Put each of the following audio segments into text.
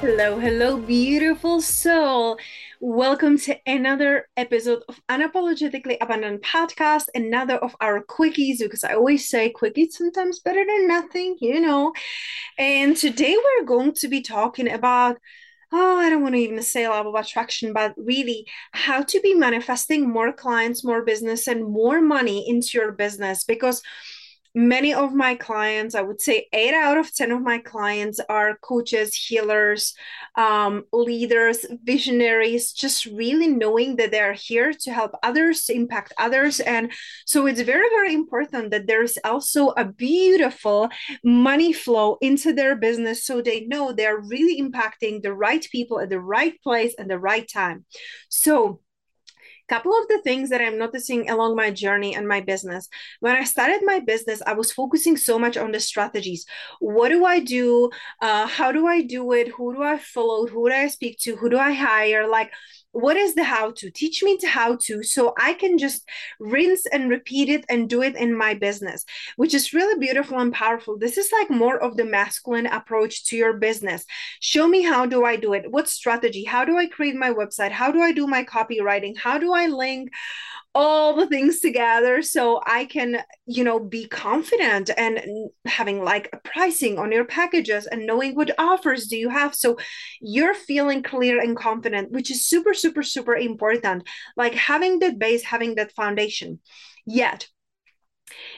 Hello, hello, beautiful soul. Welcome to another episode of Unapologetically Abundant Podcast, another of our quickies, because I always say quickies sometimes better than nothing, you know. And today we're going to be talking about oh, I don't want to even say a lot of attraction, but really how to be manifesting more clients, more business, and more money into your business because many of my clients i would say eight out of ten of my clients are coaches healers um, leaders visionaries just really knowing that they're here to help others to impact others. And so it's very very important that there's also a beautiful money flow into their business so they know they're really impacting the right people at the right place and the right time. So couple of the things that i'm noticing along my journey and my business. When i started my business i was focusing so much on the strategies. What do i do? Uh, how do i do it? Who do i follow? Who do i speak to? Who do i hire? Like what is the how to? Teach me the how to so i can just rinse and repeat it and do it in my business which is really beautiful and powerful. This is like more of the masculine approach to your business. Show me how do i do it? What strategy? How do i create my website? How do i do my copywriting? How do i link all the things together so I can, you know, be confident and having like a pricing on your packages and knowing what offers do you have. So you're feeling clear and confident, which is super, super, super important. Like having that base, having that foundation. Yet,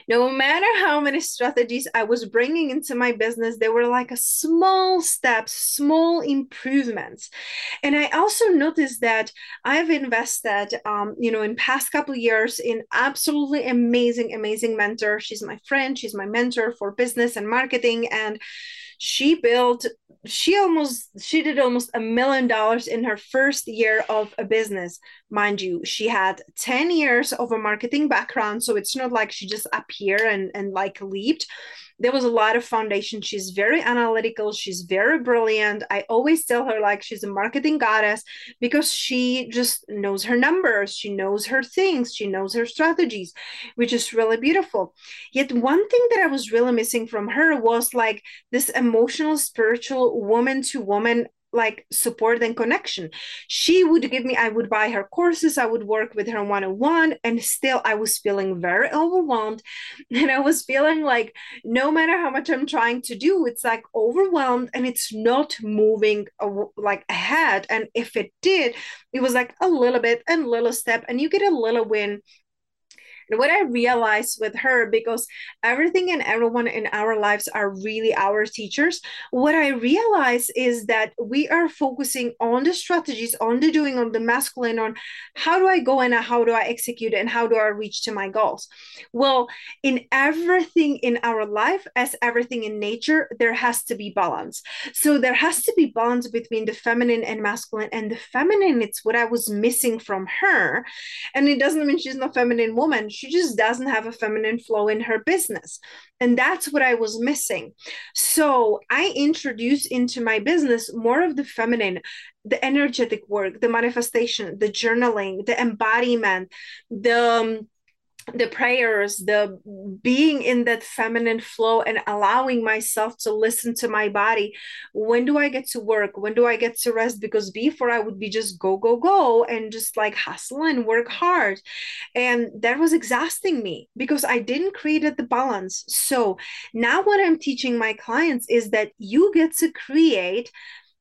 no matter how many strategies I was bringing into my business, they were like a small steps, small improvements. And I also noticed that I've invested, um, you know, in past couple years in absolutely amazing, amazing mentor. She's my friend. She's my mentor for business and marketing. And she built she almost she did almost a million dollars in her first year of a business mind you she had 10 years of a marketing background so it's not like she just appeared and and like leaped. There was a lot of foundation. She's very analytical. She's very brilliant. I always tell her like she's a marketing goddess because she just knows her numbers. She knows her things. She knows her strategies which is really beautiful. Yet one thing that i was really missing from her was like this emotional spiritual woman to woman like support and connection. She would give me, I would buy her courses, I would work with her one on one, and still I was feeling very overwhelmed. And I was feeling like no matter how much I'm trying to do, it's like overwhelmed and it's not moving like ahead. And if it did, it was like a little bit and little step, and you get a little win and what I realized with her, because everything and everyone in our lives are really our teachers, what I realized is that we are focusing on the strategies, on the doing, on the masculine, on how do I go and how do I execute and how do I reach to my goals. Well, in everything in our life, as everything in nature, there has to be balance. So there has to be balance between the feminine and masculine. And the feminine, it's what I was missing from her. And it doesn't mean she's not a feminine woman she just doesn't have a feminine flow in her business. And that's what i was missing. So i introduced into my business more of the feminine the energetic work the manifestation the journaling the embodiment the um, the prayers, the being in that feminine flow and allowing myself to listen to my body. When do I get to work? When do I get to rest? Because before I would be just go, go, go and just like hustle and work hard. And that was exhausting me because I didn't create the balance. So now what I'm teaching my clients is that you get to create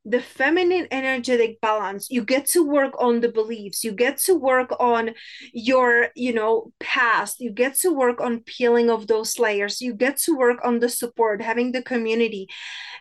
the feminine energetic balance. You get to work on the beliefs. You get to work on your you know past. You get to work on peeling of those layers. You get to work on the support having the community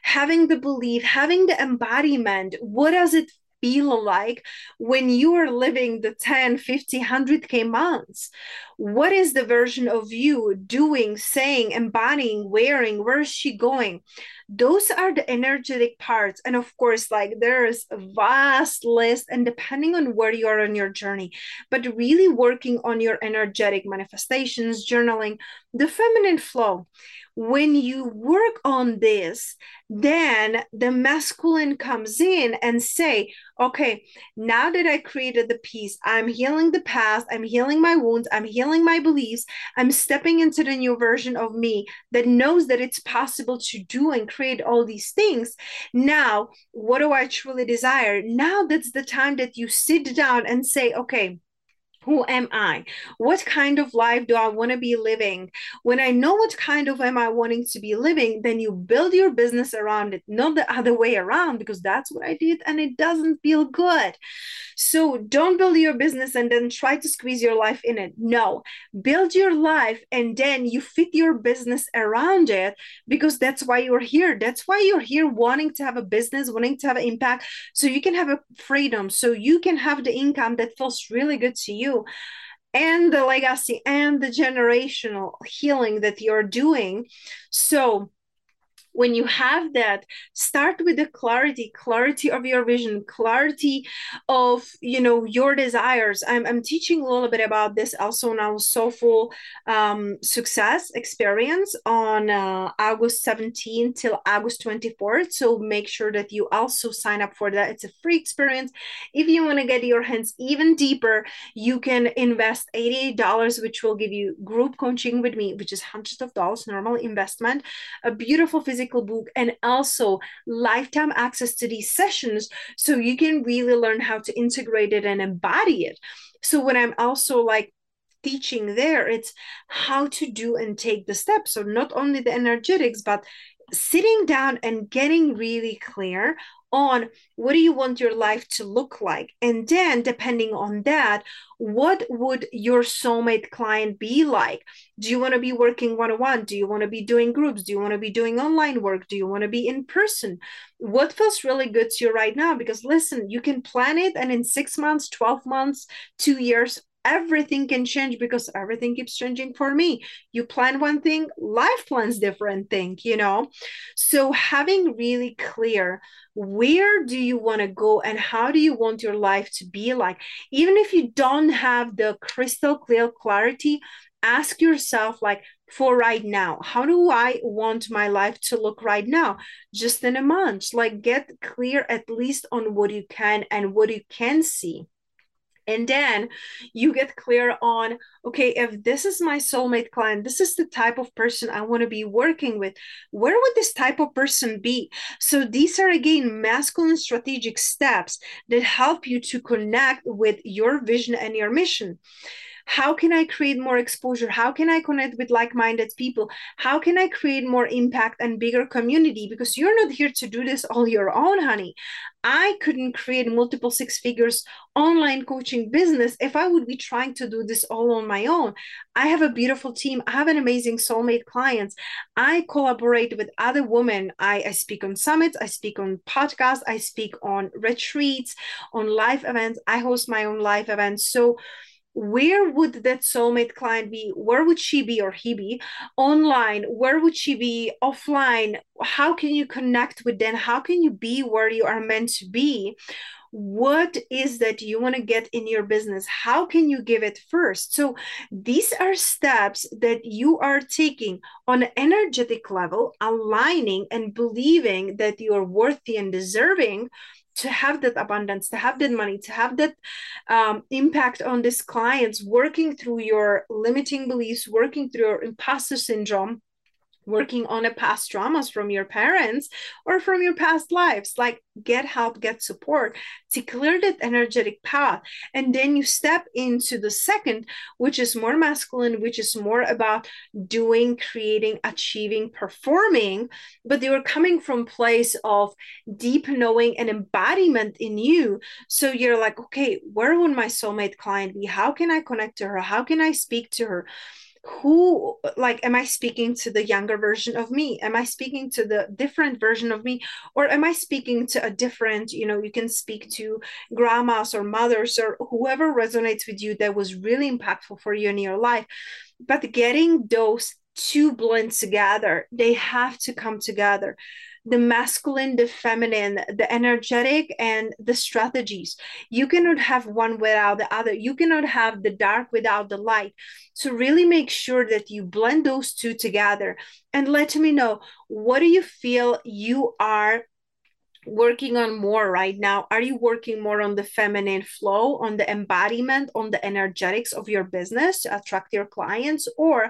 having the belief having the embodiment. What does it feel like when you are living the 10 50 100k months? What is the version of you doing saying embodying wearing? Where is she going? Those are the energetic parts. And of course like there's a vast list and depending on where you are on your journey but really working on your energetic manifestations journaling the feminine flow when you work on this then the masculine comes in and say okay now that i created the peace i'm healing the past i'm healing my wounds i'm healing my beliefs i'm stepping into the new version of me that knows that it's possible to do and create all these things. Now what do i truly desire? Now that's the time that you sit down and say okay who am i? What kind of life do i want to be living? When i know what kind of am i wanting to be living then you build your business around it not the other way around because that's what i did and it doesn't feel good. So don't build your business and then try to squeeze your life in it. No build your life and then you fit your business around it because that's why you're here. That's why you're here wanting to have a business wanting to have an impact so you can have a freedom so you can have the income that feels really good to you you and the legacy and the generational healing that you're doing. So when you have that start with the clarity clarity of your vision clarity of you know your desires. I'm, I'm teaching a little bit about this also now soulful um, success experience on uh, august 17 till august 24th so make sure that you also sign up for that. It's a free experience. If you want to get your hands even deeper you can invest $88 which will give you group coaching with me which is hundreds of dollars normal investment. A beautiful physical physical book and also lifetime access to these sessions so you can really learn how to integrate it and embody it. So when I'm also like teaching there, it's how to do and take the steps. So not only the energetics, but sitting down and getting really clear on what do you want your life to look like? And then depending on that what would your soulmate client be like? Do you want to be working one-on-one? Do you want to be doing groups? Do you want to be doing online work? Do you want to be in person? What feels really good to you right now? Because listen you can plan it and in six months 12 months two years everything can change because everything keeps changing for me. You plan one thing life plans different thing you know? So having really clear where do you want to go and how do you want your life to be like? Even if you don't have the crystal clear clarity ask yourself like for right now how do i want my life to look right now? Just in a month like get clear at least on what you can and what you can see and then you get clear on okay, if this is my soulmate client, this is the type of person I want to be working with, where would this type of person be? So these are again masculine strategic steps that help you to connect with your vision and your mission how can i create more exposure? How can i connect with like-minded people? How can i create more impact and bigger community? Because you're not here to do this all your own honey. I couldn't create multiple six figures online coaching business if i would be trying to do this all on my own. I have a beautiful team. I have an amazing soulmate clients. I collaborate with other women. I, I speak on summits. I speak on podcasts. I speak on retreats on live events. I host my own live events. So where would that soulmate client be? Where would she be or he be? Online where would she be? Offline how can you connect with them? How can you be where you are meant to be? What is that you want to get in your business? How can you give it first? So these are steps that you are taking on an energetic level aligning and believing that you're worthy and deserving to have that abundance, to have that money, to have that um, impact on these clients, working through your limiting beliefs, working through your imposter syndrome, working on a past traumas from your parents or from your past lives. Like get help get support to clear that energetic path. And then you step into the second which is more masculine which is more about doing creating achieving performing. But they were coming from place of deep knowing and embodiment in you. So you're like okay where would my soulmate client be? How can i connect to her? How can i speak to her who like am i speaking to the younger version of me? Am i speaking to the different version of me? Or am i speaking to a different you know you can speak to grandmas or mothers or whoever resonates with you that was really impactful for you in your life. But getting those two blend together they have to come together the masculine, the feminine, the energetic, and the strategies. You cannot have one without the other. You cannot have the dark without the light. So, really make sure that you blend those two together and let me know what do you feel you are working on more right now? Are you working more on the feminine flow, on the embodiment, on the energetics of your business to attract your clients? Or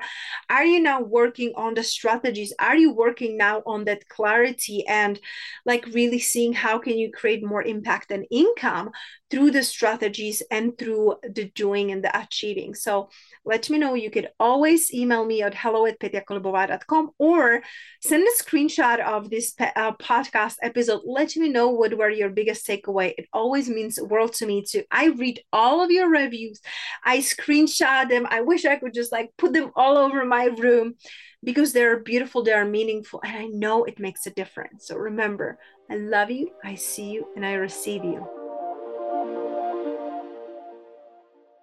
are you now working on the strategies? Are you working now on that clarity and like really seeing how can you create more impact and income through the strategies and through the doing and the achieving? So let me know. You could always email me at hello at petyakolobova.com or send a screenshot of this uh, podcast episode let me know what were your biggest takeaway. It always means world to me too. I read all of your reviews. I screenshot them. I wish I could just like put them all over my room because they're beautiful, they are meaningful, and I know it makes a difference. So remember, I love you, I see you, and I receive you.